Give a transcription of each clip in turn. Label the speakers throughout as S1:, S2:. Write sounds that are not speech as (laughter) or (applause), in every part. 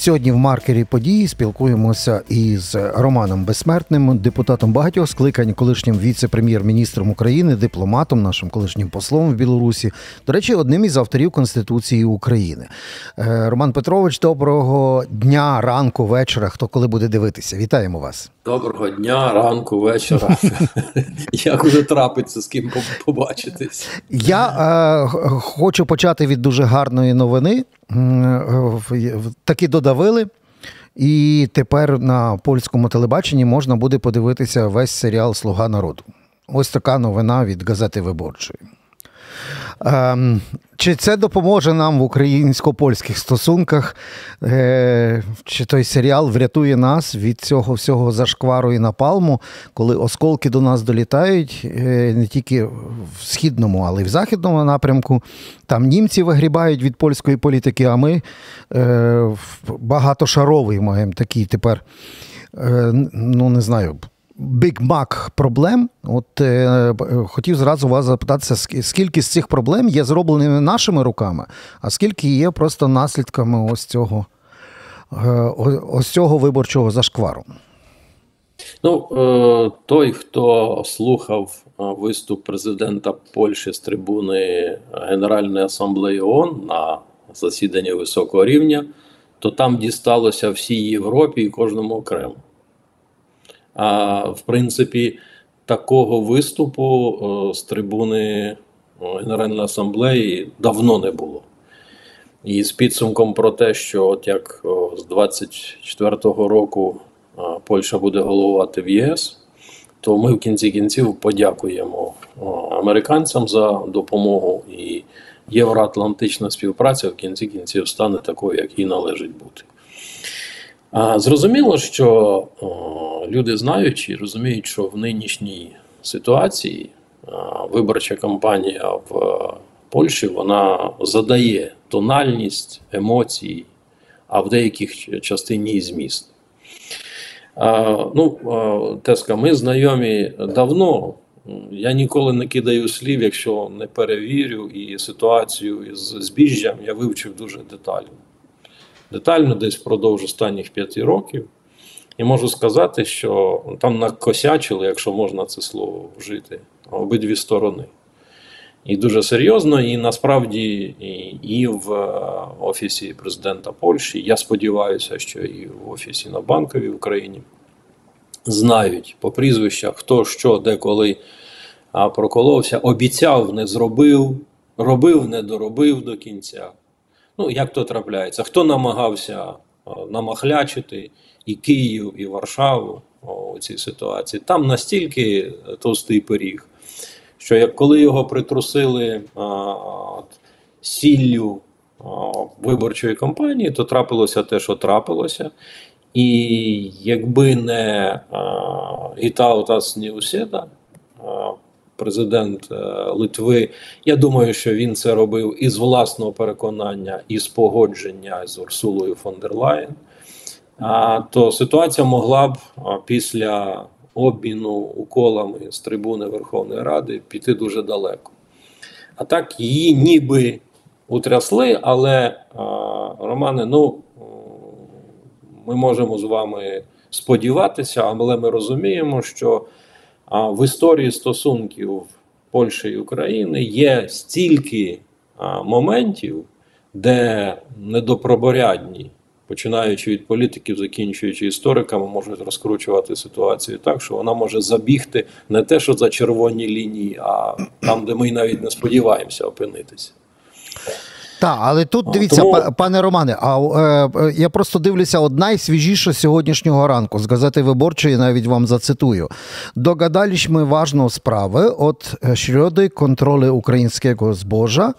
S1: Сьогодні в маркері події спілкуємося із Романом Безсмертним, депутатом багатьох скликань, колишнім віце-прем'єр-міністром України, дипломатом, нашим колишнім послом в Білорусі. До речі, одним із авторів Конституції України. Е, Роман Петрович, доброго дня, ранку, вечора. Хто коли буде дивитися? Вітаємо вас.
S2: Доброго дня, ранку, вечора. (laughs) Як уже трапиться з ким побачитись?
S1: Я е, хочу почати від дуже гарної новини. Е, в- Таки додавили. І тепер на польському телебаченні можна буде подивитися весь серіал Слуга народу. Ось така новина від газети Виборчої. Ем, чи це допоможе нам в українсько-польських стосунках? Е, чи той серіал врятує нас від цього всього зашквару і напалму, коли осколки до нас долітають е, не тільки в східному, але й в західному напрямку. Там німці вигрібають від польської політики, а ми е, багатошаровий маємо такий тепер, ну не знаю. Big Mac проблем. От е, хотів зразу вас запитатися, скільки з цих проблем є зробленими нашими руками, а скільки є просто наслідками ось цього, е, ось цього виборчого зашквару.
S2: Ну, е, той, хто слухав е, виступ президента Польщі з трибуни Генеральної асамблеї ООН на засіданні високого рівня, то там дісталося всій Європі і кожному окремо. А в принципі, такого виступу е, з трибуни е, Генеральної асамблеї давно не було. І з підсумком про те, що от як з 24-го року Польща буде головувати в ЄС, то ми в кінці кінців подякуємо американцям за допомогу, і євроатлантична співпраця в кінці кінців стане такою, як їй належить бути. Зрозуміло, що люди знають і розуміють, що в нинішній ситуації виборча кампанія в е, Польщі вона задає тональність, емоції, а в деяких частині і зміст. Ну, Теска, ми знайомі давно. Я ніколи не кидаю слів, якщо не перевірю, і ситуацію із збіжжям я вивчив дуже детально. Детально, десь впродовж останніх п'яти років. І можу сказати, що там накосячили, якщо можна це слово вжити, обидві сторони. І дуже серйозно, і насправді і, в е, офісі президента Польщі, я сподіваюся, що і в офісі на банковій в Україні знають по прізвищах, хто що, де коли проколовся, обіцяв, не зробив, робив, не доробив до кінця. Ну, як то трапляється, хто намагався намахлячити і Київ, і Варшаву у цій ситуації. Там настільки товстий пиріг, що як коли його притрусили сіллю виборчої кампанії, то трапилося те, що трапилося. І якби не Гітаутас Ніусєда, президент е, Литви, я думаю, що він це робив із власного переконання, із погодження з Урсулою фон дер Лаєн, то ситуація могла б після обміну уколами з трибуни Верховної Ради піти дуже далеко. А так її ніби утрясли, але, Романе, ну ми можемо з вами сподіватися, але ми розуміємо, що а, в історії стосунків Польщі і України є стільки моментів, де недопроборядні, починаючи від політиків, закінчуючи істориками, можуть розкручувати ситуацію так, що вона може забігти не те, що за червоні лінії, а там, де ми навіть не сподіваємося опинитися.
S1: Так, але тут дивіться,
S2: тому-
S1: па- пане Романе, а е, е, я просто дивлюся од найсвіжіше сьогоднішнього ранку з газети Виборчої, навіть вам зацитую. Догадались ми важну справу от щодо контролю українського збожа,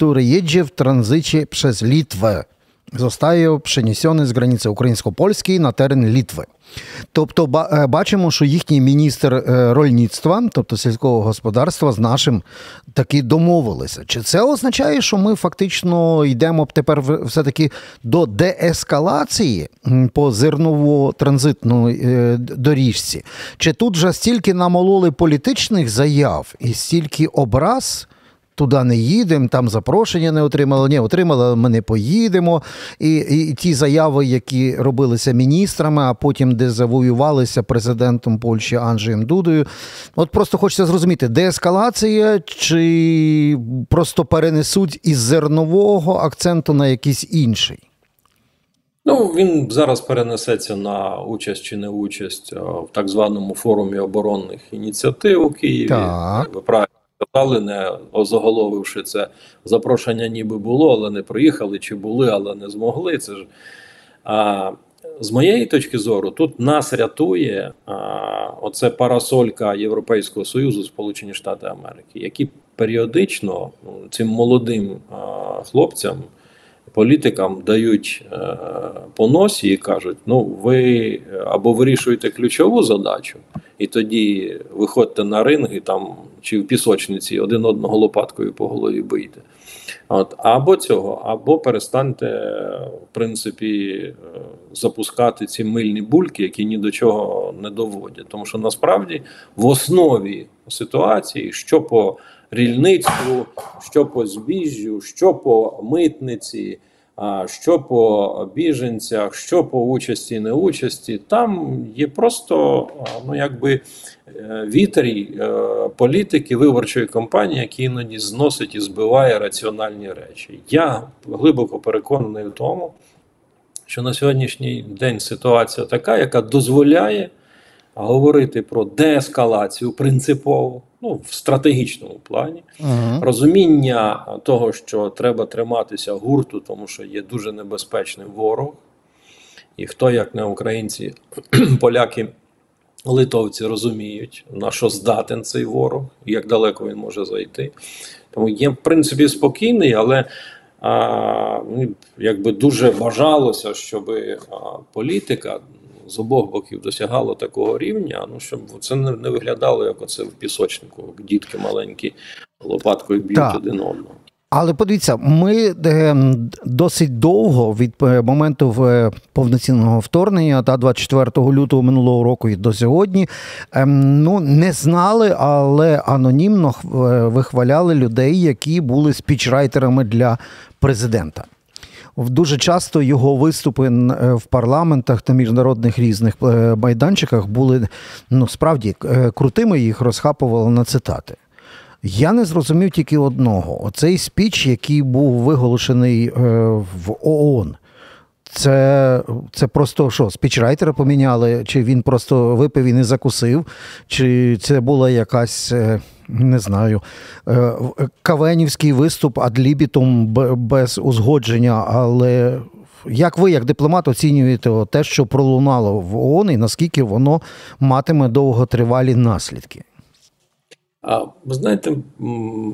S1: який jedzie в транзиті через Litwę. Zostaje przeniesiony z granicy українсько-польської на терен Літви. Тобто, е, бачимо, що їхній міністр е, рольництва, тобто сільського господарства, з нашим таки домовилися. Чи це означає, що ми фактично йдемо тепер все-таки до деескалації по зерново-транзитної е, доріжці? Чи тут же стільки намололи політичних заяв і стільки образ? Туди не їдемо, там запрошення не отримали. Ні, отримали, але ми не поїдемо. І, і ті заяви, які робилися міністрами, а потім де завоювалися президентом Польщі Анджеєм Дудою. От просто хочеться зрозуміти, деескалація чи просто перенесуть із зернового акценту на якийсь інший.
S2: Ну, він зараз перенесеться на участь чи не участь в так званому форумі оборонних ініціатив у Києві.
S1: Так.
S2: Ви правильно сказали, не озаголовивши це запрошення, ніби було, але не приїхали, чи були, але не змогли. Це ж а, з моєї точки зору, тут нас рятує а, оце парасолька Європейського Союзу, Сполучені Штати Америки, які періодично ну, цим молодим а, хлопцям політикам дають е, по носі і кажуть: ну, ви або вирішуєте ключову задачу, і тоді виходьте на ринг там чи в пісочниці один одного лопаткою по голові бийте. От, Або цього, або перестаньте, в принципі, е, запускати ці мильні бульки, які ні до чого не доводять. Тому що насправді в основі ситуації, що по рільництву, що по збіжжю, що по митниці, що по біженцях, що по участі неучасті, там є просто ну якби е, вітрій е, політики виборчої кампанії, які іноді зносить і збиває раціональні речі. Я глибоко переконаний в тому, що на сьогоднішній день ситуація така, яка дозволяє говорити про деескалацію принципово, ну в стратегічному плані, uh розуміння того, що треба триматися гурту, тому що є дуже небезпечний ворог, і хто, як не українці, (clears throat) поляки, литовці розуміють, на що здатен цей ворог, як далеко він може зайти. Тому є, в принципі, спокійний, але а, ну, якби дуже бажалося, щоб а, політика з обох боків досягало такого рівня, ну щоб це не, не виглядало як оце в пісочнику, як дітки маленькі лопаткою б'ють так. один одного.
S1: Але подивіться, ми е, досить довго від е, моменту е, повноцінного вторгнення та 24 лютого минулого року і до сьогодні ну не знали, але анонімно вихваляли людей, які були спічрайтерами для президента дуже часто його виступи е, в парламентах та міжнародних різних е, майданчиках були ну справді е, крутими, їх розхапували на цитати. Я не зрозумів тільки одного: оцей спіч, який був виголошений в ООН. Це це просто що, спічрайтера поміняли, чи він просто випив і не закусив, чи це була якась, е, не знаю, е, кавенівський виступ адлібітом без узгодження. Але як ви, як дипломат, оцінюєте те, що пролунало в ООН, і наскільки воно матиме довготривалі наслідки?
S2: А ви знаєте,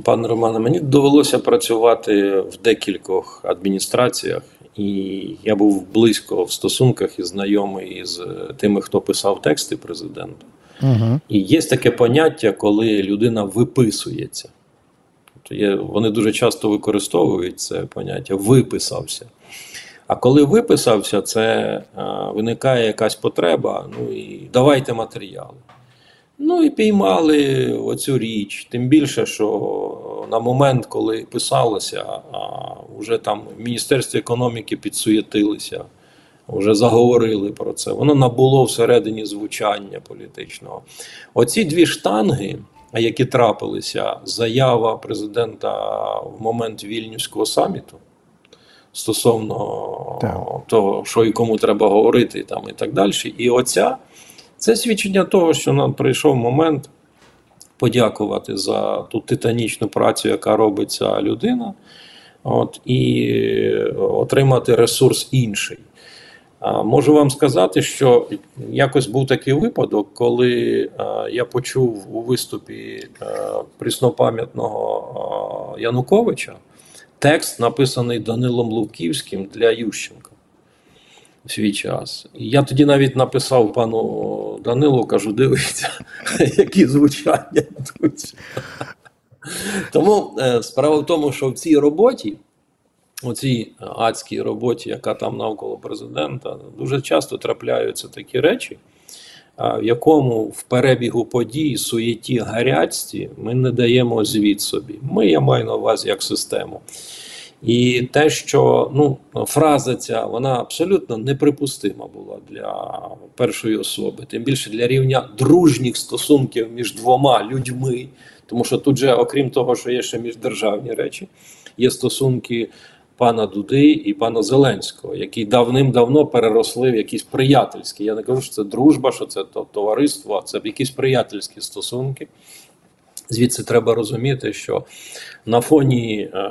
S2: пане Романе, мені довелося працювати в декількох адміністраціях. І я був близько в стосунках і знайомий з тими, хто писав тексти президенту. Угу. І є таке поняття, коли людина виписується. Тобто є, Вони дуже часто використовують це поняття виписався. А коли виписався, це а, виникає якась потреба. Ну і давайте матеріали. Ну і піймали оцю річ. Тим більше, що на момент, коли писалося, вже там в Міністерстві економіки підсуєтилися, вже заговорили про це. Воно набуло всередині звучання політичного. Оці дві штанги, які трапилися, заява президента в момент вільнюського саміту. Стосовно так. того, що і кому треба говорити, там і так далі. І оця це свідчення того, що нам прийшов момент подякувати за ту титанічну працю, яка робиться людина, от, і отримати ресурс інший. Можу вам сказати, що якось був такий випадок, коли а, я почув у виступі а, пріснопам'ятного Януковича текст, написаний Данилом Луківським для Ющенка в свій час. Я тоді навіть написав пану Данилу, кажу: дивіться, (laughs) які звучання тут. Тому е, справа в тому, що в цій роботі, у цій адській роботі, яка там навколо президента, дуже часто трапляються такі речі, в якому в перебігу подій, суєті гарячці ми не даємо звіт собі. Ми я маю на увазі як систему. І те, що ну, фраза ця вона абсолютно неприпустима була для першої особи, тим більше для рівня дружніх стосунків між двома людьми, тому що тут же, окрім того, що є ще міждержавні речі, є стосунки пана Дуди і пана Зеленського, які давним-давно переросли в якісь приятельські. Я не кажу, що це дружба, що це товариство, а це якісь приятельські стосунки. Звідси треба розуміти, що на фоні е,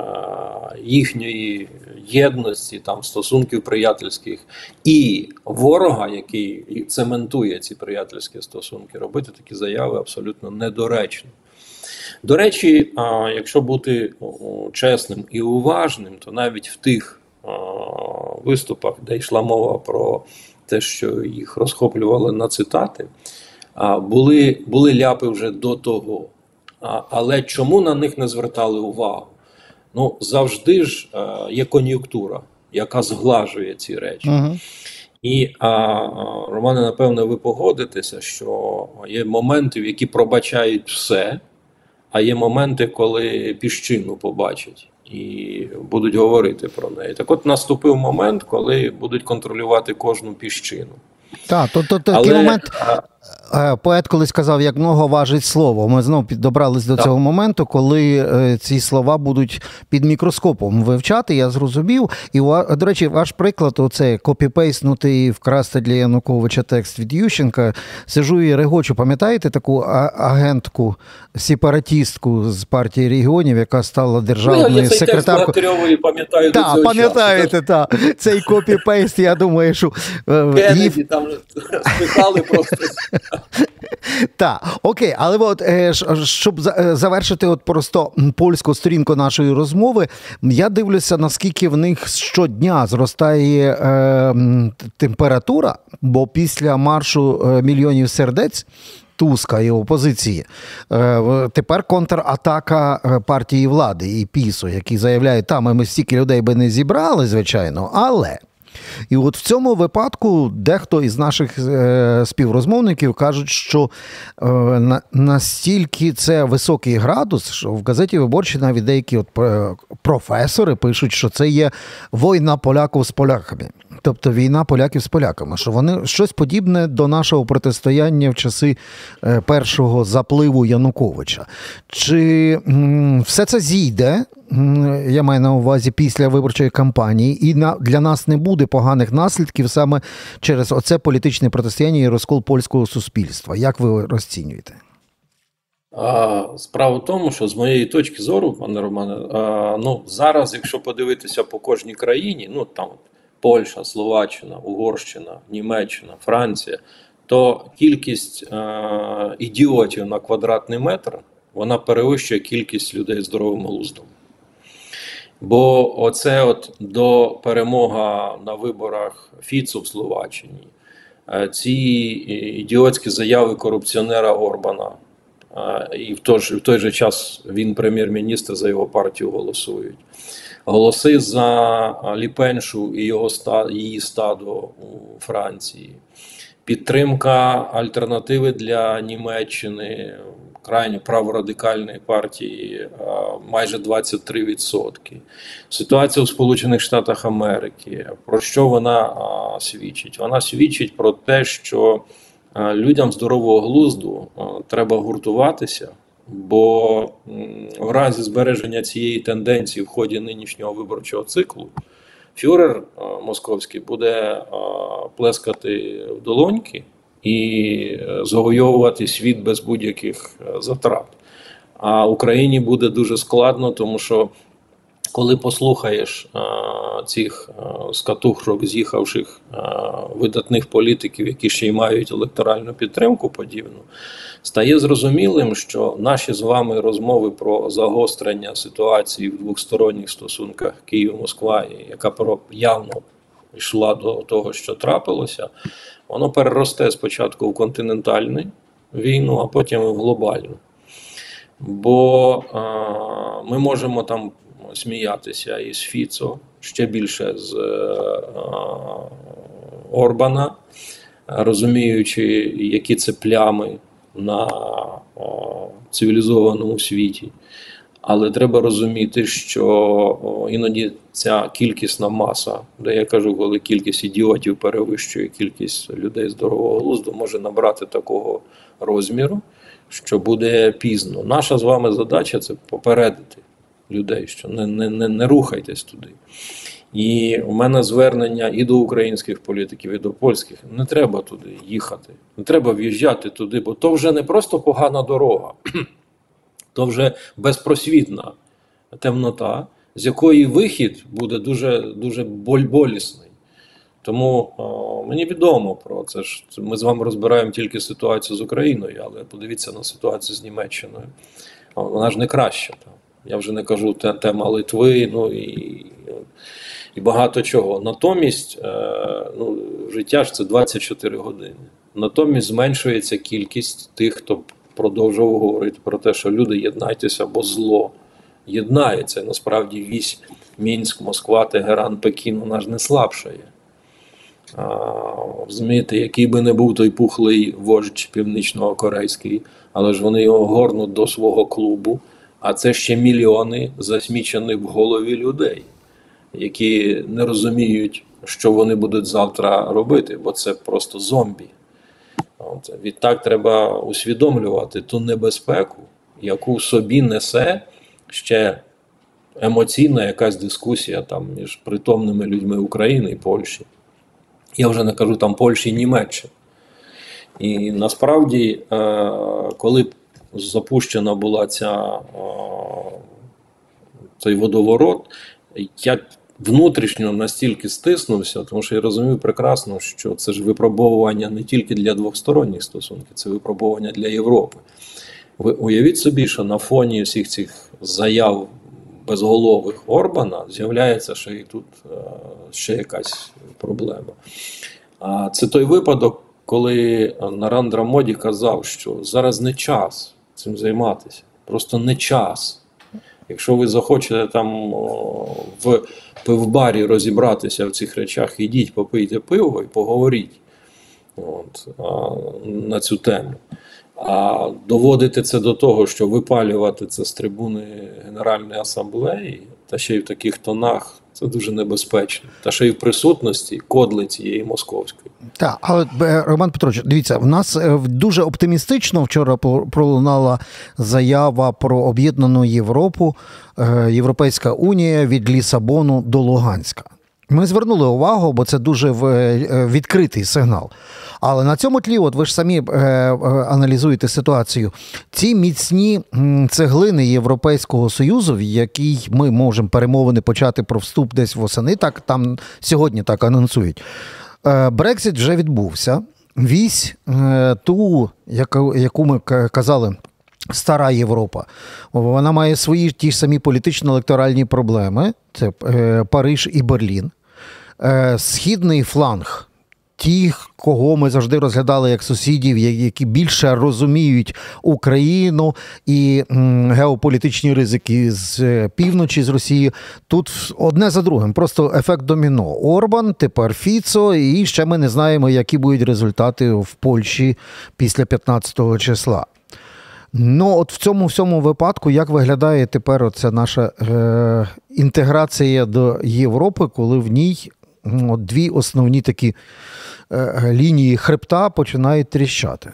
S2: їхньої єдності, там стосунків приятельських і ворога, який цементує ці приятельські стосунки, робити такі заяви абсолютно недоречно. До речі, якщо бути чесним і уважним, то навіть в тих виступах, де йшла мова про те, що їх розхоплювали на цитати, були, були ляпи вже до того. Але чому на них не звертали увагу? Ну, завжди ж є кон'юнктура, яка зглажує ці речі. Uh І а, Романе, напевно, ви погодитеся, що є моменти, в які пробачають все. А є моменти, коли піщину побачать і будуть говорити про неї. Так, от наступив момент, коли будуть контролювати кожну піщину.
S1: Так, то, то, такий Але... момент. Е, поет колись сказав, як много важить слово. Ми знову добрались до так. цього моменту, коли е, ці слова будуть під мікроскопом вивчати. Я зрозумів. І до речі, ваш приклад оце копіпейснути вкрасти для Януковича текст від Ющенка. Сижу і регочу. Пам'ятаєте таку агентку, сепаратістку з партії регіонів, яка стала державною ну, секретаркою?
S2: пам'ятаю
S1: Так, пам'ятаєте, так. Цей копіпейст, я думаю, що
S2: е, Кеннеді там спихали просто. (laughs)
S1: Так, окей, але от е, щоб е, завершити от просто польську сторінку нашої розмови, я дивлюся, наскільки в них щодня зростає е, температура, бо після маршу е, мільйонів сердець. Туска і опозиції. Тепер контратака партії влади і пісу, які заявляють, там ми стільки людей би не зібрали, звичайно, але і от в цьому випадку дехто із наших е, співрозмовників кажуть, що е, на, настільки це високий градус, що в газеті виборчі навіть деякі от е, професори пишуть, що це є війна поляків з поляками. Тобто війна поляків з поляками, що вони щось подібне до нашого протистояння в часи е, першого запливу Януковича. Чи все це зійде? Я маю на увазі після виборчої кампанії, і на для нас не буде поганих наслідків саме через оце політичне протистояння і розкол польського суспільства. Як ви розцінюєте?
S2: Справа в тому, що з моєї точки зору, пане Романе, ну зараз, якщо подивитися по кожній країні, ну там Польща, Словаччина, Угорщина, Німеччина, Франція, то кількість е, ідіотів на квадратний метр вона перевищує кількість людей здоровим глуздом. Бо оце от до перемога на виборах Фіцу в Словаччині, е, ці ідіотські заяви корупціонера Орбана, е, і в той, в той же час він прем'єр-міністр за його партію голосують голоси за Ліпеншу і його її стадо у Франції, підтримка альтернативи для Німеччини, крайньо праворадикальної партії майже 23%. Ситуація у Сполучених Штатах Америки. Про що вона свідчить? Вона свідчить про те, що людям здорового глузду треба гуртуватися. Бо в разі збереження цієї тенденції в ході нинішнього виборчого циклу фюрер московський буде плескати в долоньки і е, завойовувати світ без будь-яких е, затрат. А Україні буде дуже складно, тому що коли послухаєш а, цих скатухрок, з'їхавших видатних політиків, які ще й мають електоральну підтримку подібну, стає зрозумілим, що наші з вами розмови про загострення ситуації в двосторонніх стосунках Київ-Москва, яка явно йшла до того, що трапилося, воно переросте спочатку в континентальну війну, а потім в глобальну. Бо а, ми можемо там сміятися із Фіцо, ще більше з а, Орбана. розуміючи, які це плями на о, цивілізованому світі. Але треба розуміти, що іноді ця кількісна маса, де я кажу, коли кількість ідіотів перевищує кількість людей здорового глузду, може набрати такого розміру, що буде пізно. Наша з вами задача це попередити людей, що не, не, не, не рухайтесь туди. І у мене звернення і до українських політиків, і до польських не треба туди їхати, не треба в'їжджати туди, бо то вже не просто погана дорога, (clears throat) то вже безпросвітна темнота, з якої вихід буде дуже дуже боль-болісний. Тому о, мені відомо про це ж. Ми з вами розбираємо тільки ситуацію з Україною, але подивіться на ситуацію з Німеччиною. Вона ж не краща. Я вже не кажу те, тема Литви, ну і і багато чого. Натомість е, ну, життя ж це 24 години. Натомість зменшується кількість тих, хто продовжував говорити про те, що люди єднайтеся, бо зло єднається. Насправді вісь Мінськ, Москва, Тегеран, Пекін, вона ж не слабшає. Розумієте, який би не був той пухлий вождь північно-корейський, але ж вони його горнуть до свого клубу. А це ще мільйони засмічених в голові людей, які не розуміють, що вони будуть завтра робити, бо це просто зомбі. От. Відтак треба усвідомлювати ту небезпеку, яку собі несе ще емоційна якась дискусія там між притомними людьми України і Польщі. Я вже не кажу там Польщі і Німеччини. І насправді, е, коли запущена була ця, цей водоворот, я внутрішньо настільки стиснувся, тому що я розумію прекрасно, що це ж випробовування не тільки для двосторонніх стосунків, це випробовування для Європи. Ви уявіть собі, що на фоні всіх цих заяв безголових Орбана з'являється ще і тут ще якась проблема. А це той випадок, коли Нарандра Моді казав, що зараз не час цим займатися. Просто не час. Якщо ви захочете там в пивбарі розібратися в цих речах, ідіть, попийте пиво і поговоріть от, на цю тему. А доводити це до того, що випалювати це з трибуни Генеральної асамблеї, та ще й в таких тонах, це дуже небезпечно. Та ще й в присутності кодли цієї московської.
S1: Так, але е, Роман Петрович, дивіться, в нас е, дуже оптимістично вчора пролунала заява про об'єднану Європу, е, Європейська Унія від Лісабону до Луганська. Ми звернули увагу, бо це дуже відкритий сигнал. Але на цьому тлі, от ви ж самі аналізуєте ситуацію. Ці міцні цеглини Європейського союзу, в якій ми можемо перемовини почати про вступ десь восени, так там сьогодні так анонсують. Е, Брекзит вже відбувся. Вісь е, ту, яку ми казали. Стара Європа, вона має свої ті ж самі політично-електоральні проблеми: це е, Париж і Берлін. Східний фланг ті, кого ми завжди розглядали як сусідів, які більше розуміють Україну і геополітичні ризики з е, півночі з Росії. Тут одне за другим, просто ефект доміно. Орбан, тепер Фіцо, і ще ми не знаємо, які будуть результати в Польщі після 15 числа. Ну, от в цьому всьому випадку, як виглядає тепер оця наша е, інтеграція до Європи, коли в ній дві основні такі Е, лінії хребта починають тріщати.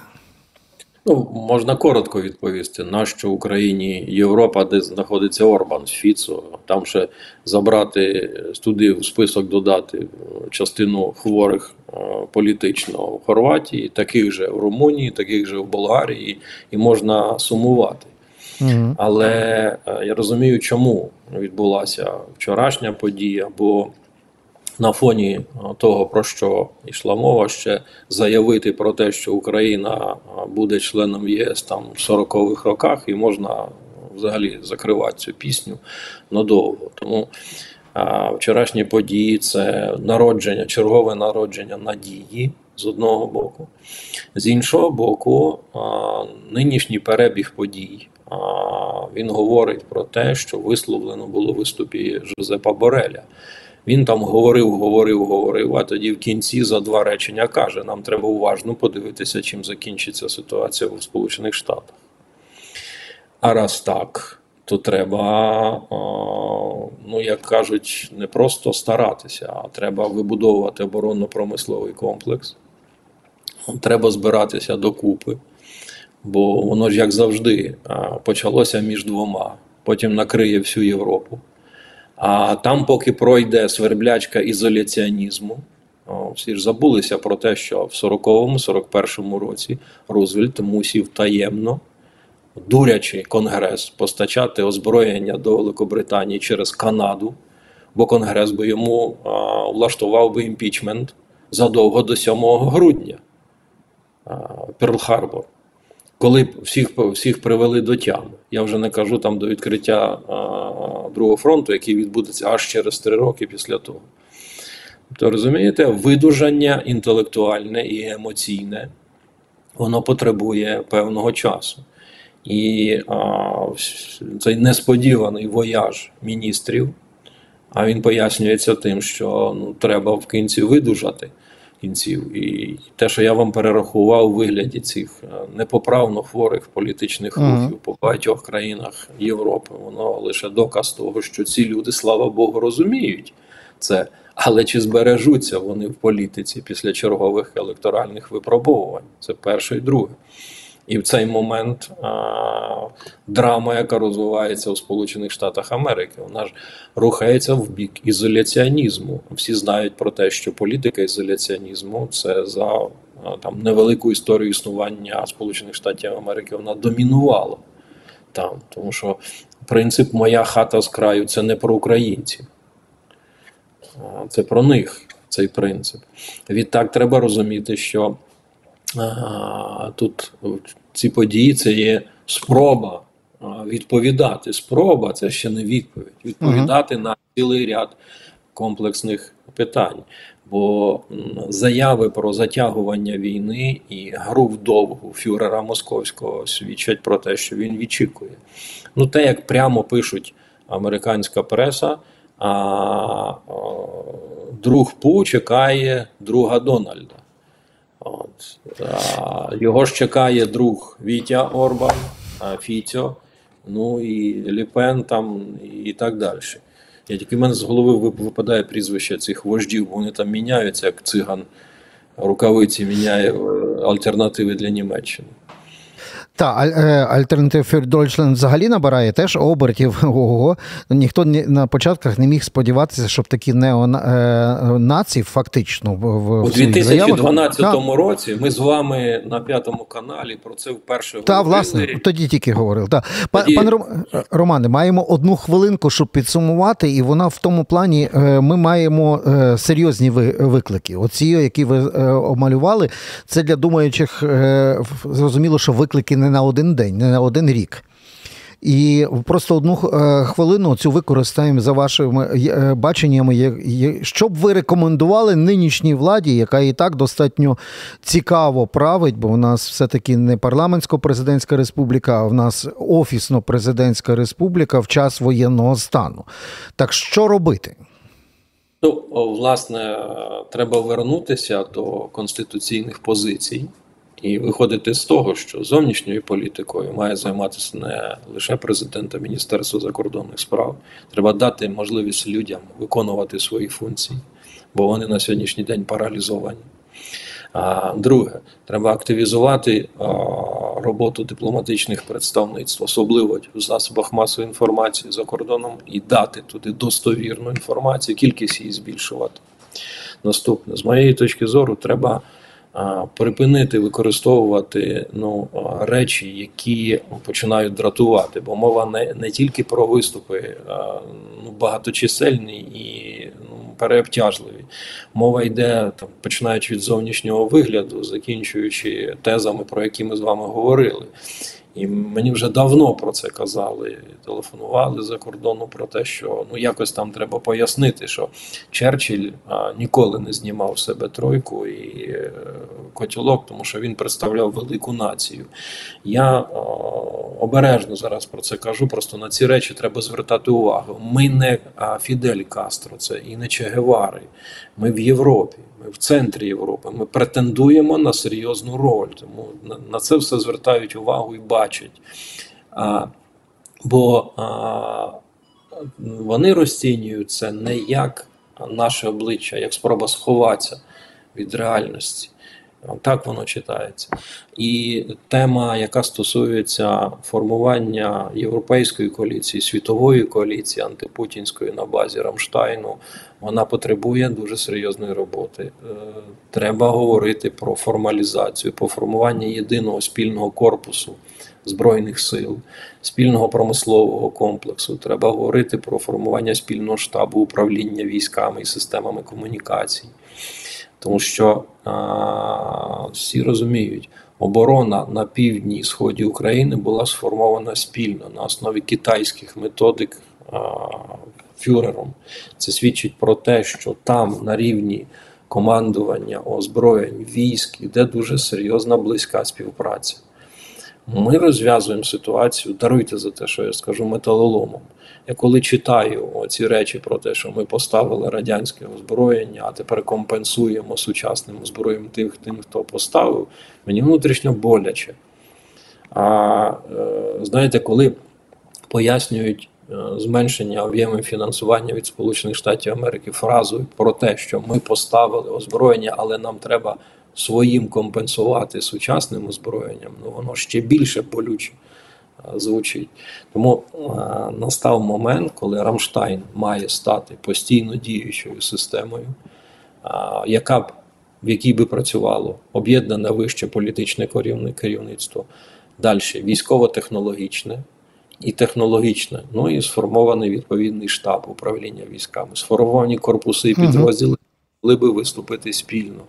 S2: Ну, можна коротко відповісти, нащо Україні Європа, де знаходиться Орбан з Фіцо, там ще забрати туди в список додати частину хворих е, політично в Хорватії, таких же в Румунії, таких же в Болгарії, і можна сумувати. Угу. Але е, я розумію, чому відбулася вчорашня подія. бо на фоні е, того, про що йшла мова, ще заявити про те, що Україна е, буде членом ЄС там в 40-х роках, і можна взагалі закривати цю пісню надовго. Тому а, е, вчорашні події це народження, чергове народження надії з одного боку, з іншого боку, нинішній перебіг подій. Він говорить про те, що висловлено було в виступі Жозепа Бореля. Він там говорив, говорив, говорив, а тоді в кінці за два речення каже: нам треба уважно подивитися, чим закінчиться ситуація в Сполучених Штатах. А раз так, то треба, ну як кажуть, не просто старатися, а треба вибудовувати оборонно-промисловий комплекс. Треба збиратися докупи, бо воно ж як завжди почалося між двома, потім накриє всю Європу. А там, поки пройде сверблячка ізоляціонізму, всі ж забулися про те, що в 40-му-41 році Рузвельт мусів таємно, дурячи Конгрес, постачати озброєння до Великобританії через Канаду, бо Конгрес би йому а, влаштував би імпічмент задовго до 7 грудня Перл-Харбор коли всіх всіх привели до тями. Я вже не кажу там до відкриття а, Другого фронту, який відбудеться аж через три роки після того. То розумієте, видужання інтелектуальне і емоційне, воно потребує певного часу. І а, цей несподіваний вояж міністрів, а він пояснюється тим, що ну, треба в кінці видужати кінців. І те, що я вам перерахував у вигляді цих е, непоправно хворих політичних рухів по багатьох країнах Європи, воно лише доказ того, що ці люди, слава Богу, розуміють це. Але чи збережуться вони в політиці після чергових електоральних випробовувань? Це перше і друге. І в цей момент а, драма, яка розвивається у Сполучених Штатах Америки, вона ж рухається в бік ізоляціонізму. Всі знають про те, що політика ізоляціонізму це за там невелику історію існування Сполучених Штатів Америки. Вона домінувала там, тому що принцип Моя хата з краю це не про українців, це про них цей принцип. Відтак треба розуміти, що. Тут ці події це є спроба відповідати. Спроба це ще не відповідь. Відповідати -huh. на цілий ряд комплексних питань. Бо заяви про затягування війни і гру вдовгу фюрера московського свідчать про те, що він відчікує. Ну, те, як прямо пишуть американська преса, а, а друг Пу чекає друга Дональда. От. А, Його ж чекає друг Вітя Орбан, Фіцьо, ну і Ліпен там і так далі. Я тільки в мене з голови випадає прізвище цих вождів, вони там міняються, як циган рукавиці міняє е, альтернативи для Німеччини.
S1: Так, Альтернатив für Deutschland взагалі набирає теж обертів. (laughs) Ого. Ніхто на початках не міг сподіватися, щоб такі неонації фактично в
S2: у 2012 заявах. році. Ми з вами на п'ятому каналі про це вперше
S1: Так, власне, тоді тільки говорили. Так. Тоді... Пане Романе, маємо одну хвилинку, щоб підсумувати, і вона в тому плані е, ми маємо е, серйозні виклики. Оці, які ви е, омалювали, це для думаючих зрозуміло, що виклики не на один день, не на один рік. І просто одну е, хвилину цю використаємо за вашими е, баченнями. Що б ви рекомендували нинішній владі, яка і так достатньо цікаво править, бо в нас все-таки не парламентсько-президентська республіка, а в нас офісно-президентська республіка в час воєнного стану. Так що робити?
S2: Ну, власне, треба вернутися до конституційних позицій. І виходити з того, що зовнішньою політикою має займатися не лише президент, а Міністерство закордонних справ. Треба дати можливість людям виконувати свої функції, бо вони на сьогоднішній день паралізовані. А друге, треба активізувати а, роботу дипломатичних представництв, особливо в засобах масової інформації за кордоном, і дати туди достовірну інформацію, кількість її збільшувати. Наступне, з моєї точки зору, треба припинити використовувати ну, речі, які починають дратувати, бо мова не не тільки про виступи ну, багаточисельні і ну, переобтяжливі. Мова йде там, починаючи від зовнішнього вигляду, закінчуючи тезами, про які ми з вами говорили. І мені вже давно про це казали, телефонували за кордону про те, що ну якось там треба пояснити, що Черчилль а, ніколи не знімав себе тройку і е, котілок, тому що він представляв велику націю. Я а, обережно зараз про це кажу. Просто на ці речі треба звертати увагу. Ми не а, Фідель Кастро, це і не Че Гевари. Ми в Європі, ми в центрі Європи. Ми претендуємо на серйозну роль. Тому на, на це все звертають увагу і бачать. А, бо а, вони розцінюють це не як наше обличчя, як спроба сховатися від реальності. Так воно читається. І тема, яка стосується формування європейської коаліції, світової коаліції антипутінської на базі Рамштайну, вона потребує дуже серйозної роботи. Е, Треба говорити про формалізацію, про формування єдиного спільного корпусу збройних сил, спільного промислового комплексу. Треба говорити про формування спільного штабу управління військами і системами комунікацій. Тому що а, всі розуміють, оборона на півдні і сході України була сформована спільно на основі китайських методик а, фюрером. Це свідчить про те, що там на рівні командування озброєнь військ іде дуже серйозна близька співпраця. Ми розв'язуємо ситуацію, даруйте за те, що я скажу металоломом. Я коли читаю ці речі про те, що ми поставили радянське озброєння, а тепер компенсуємо сучасним озброєнням тих, тим, хто поставив, мені внутрішньо боляче. А е, знаєте, коли пояснюють е, зменшення об'ємів фінансування від Сполучених Штатів Америки фразою про те, що ми поставили озброєння, але нам треба своїм компенсувати сучасним озброєнням, ну воно ще більше болюче звучить. Тому а, настав момент, коли Рамштайн має стати постійно діючою системою, а, яка б в якій би працювало об'єднане вище політичне керівництво, далі військово-технологічне і технологічне, ну і сформований відповідний штаб управління військами, сформовані корпуси і підрозділи, могли би виступити спільно.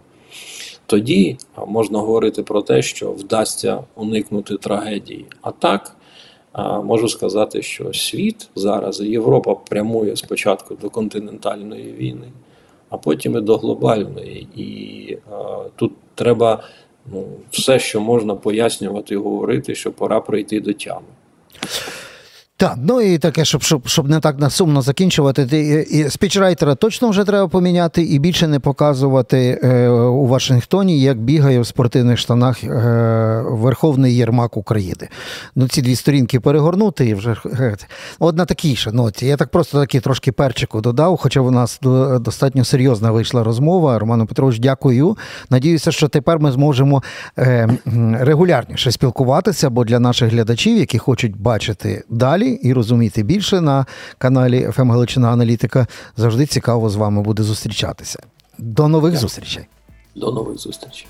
S2: Тоді можна говорити про те, що вдасться уникнути трагедії. А так можу сказати, що світ зараз Європа прямує спочатку до континентальної війни, а потім і до глобальної. І тут треба ну, все, що можна пояснювати і говорити, що пора прийти до тями.
S1: Так, ну і таке, щоб щоб, щоб не так насумно закінчувати. І, і спічрайтера точно вже треба поміняти і більше не показувати е, у Вашингтоні, як бігає в спортивних штанах е, Верховний Єрмак України. Ну, ці дві сторінки перегорнути і вже е, от на такій ноті. Я так просто такі трошки перчику додав, хоча у нас достатньо серйозна вийшла розмова. Роману Петрович, дякую. Надіюся, що тепер ми зможемо е, регулярніше спілкуватися, бо для наших глядачів, які хочуть бачити далі і розуміти більше на каналі ФМ Галичина Аналітика. Завжди цікаво з вами буде зустрічатися. До нових зустрічей.
S2: До нових зустрічей.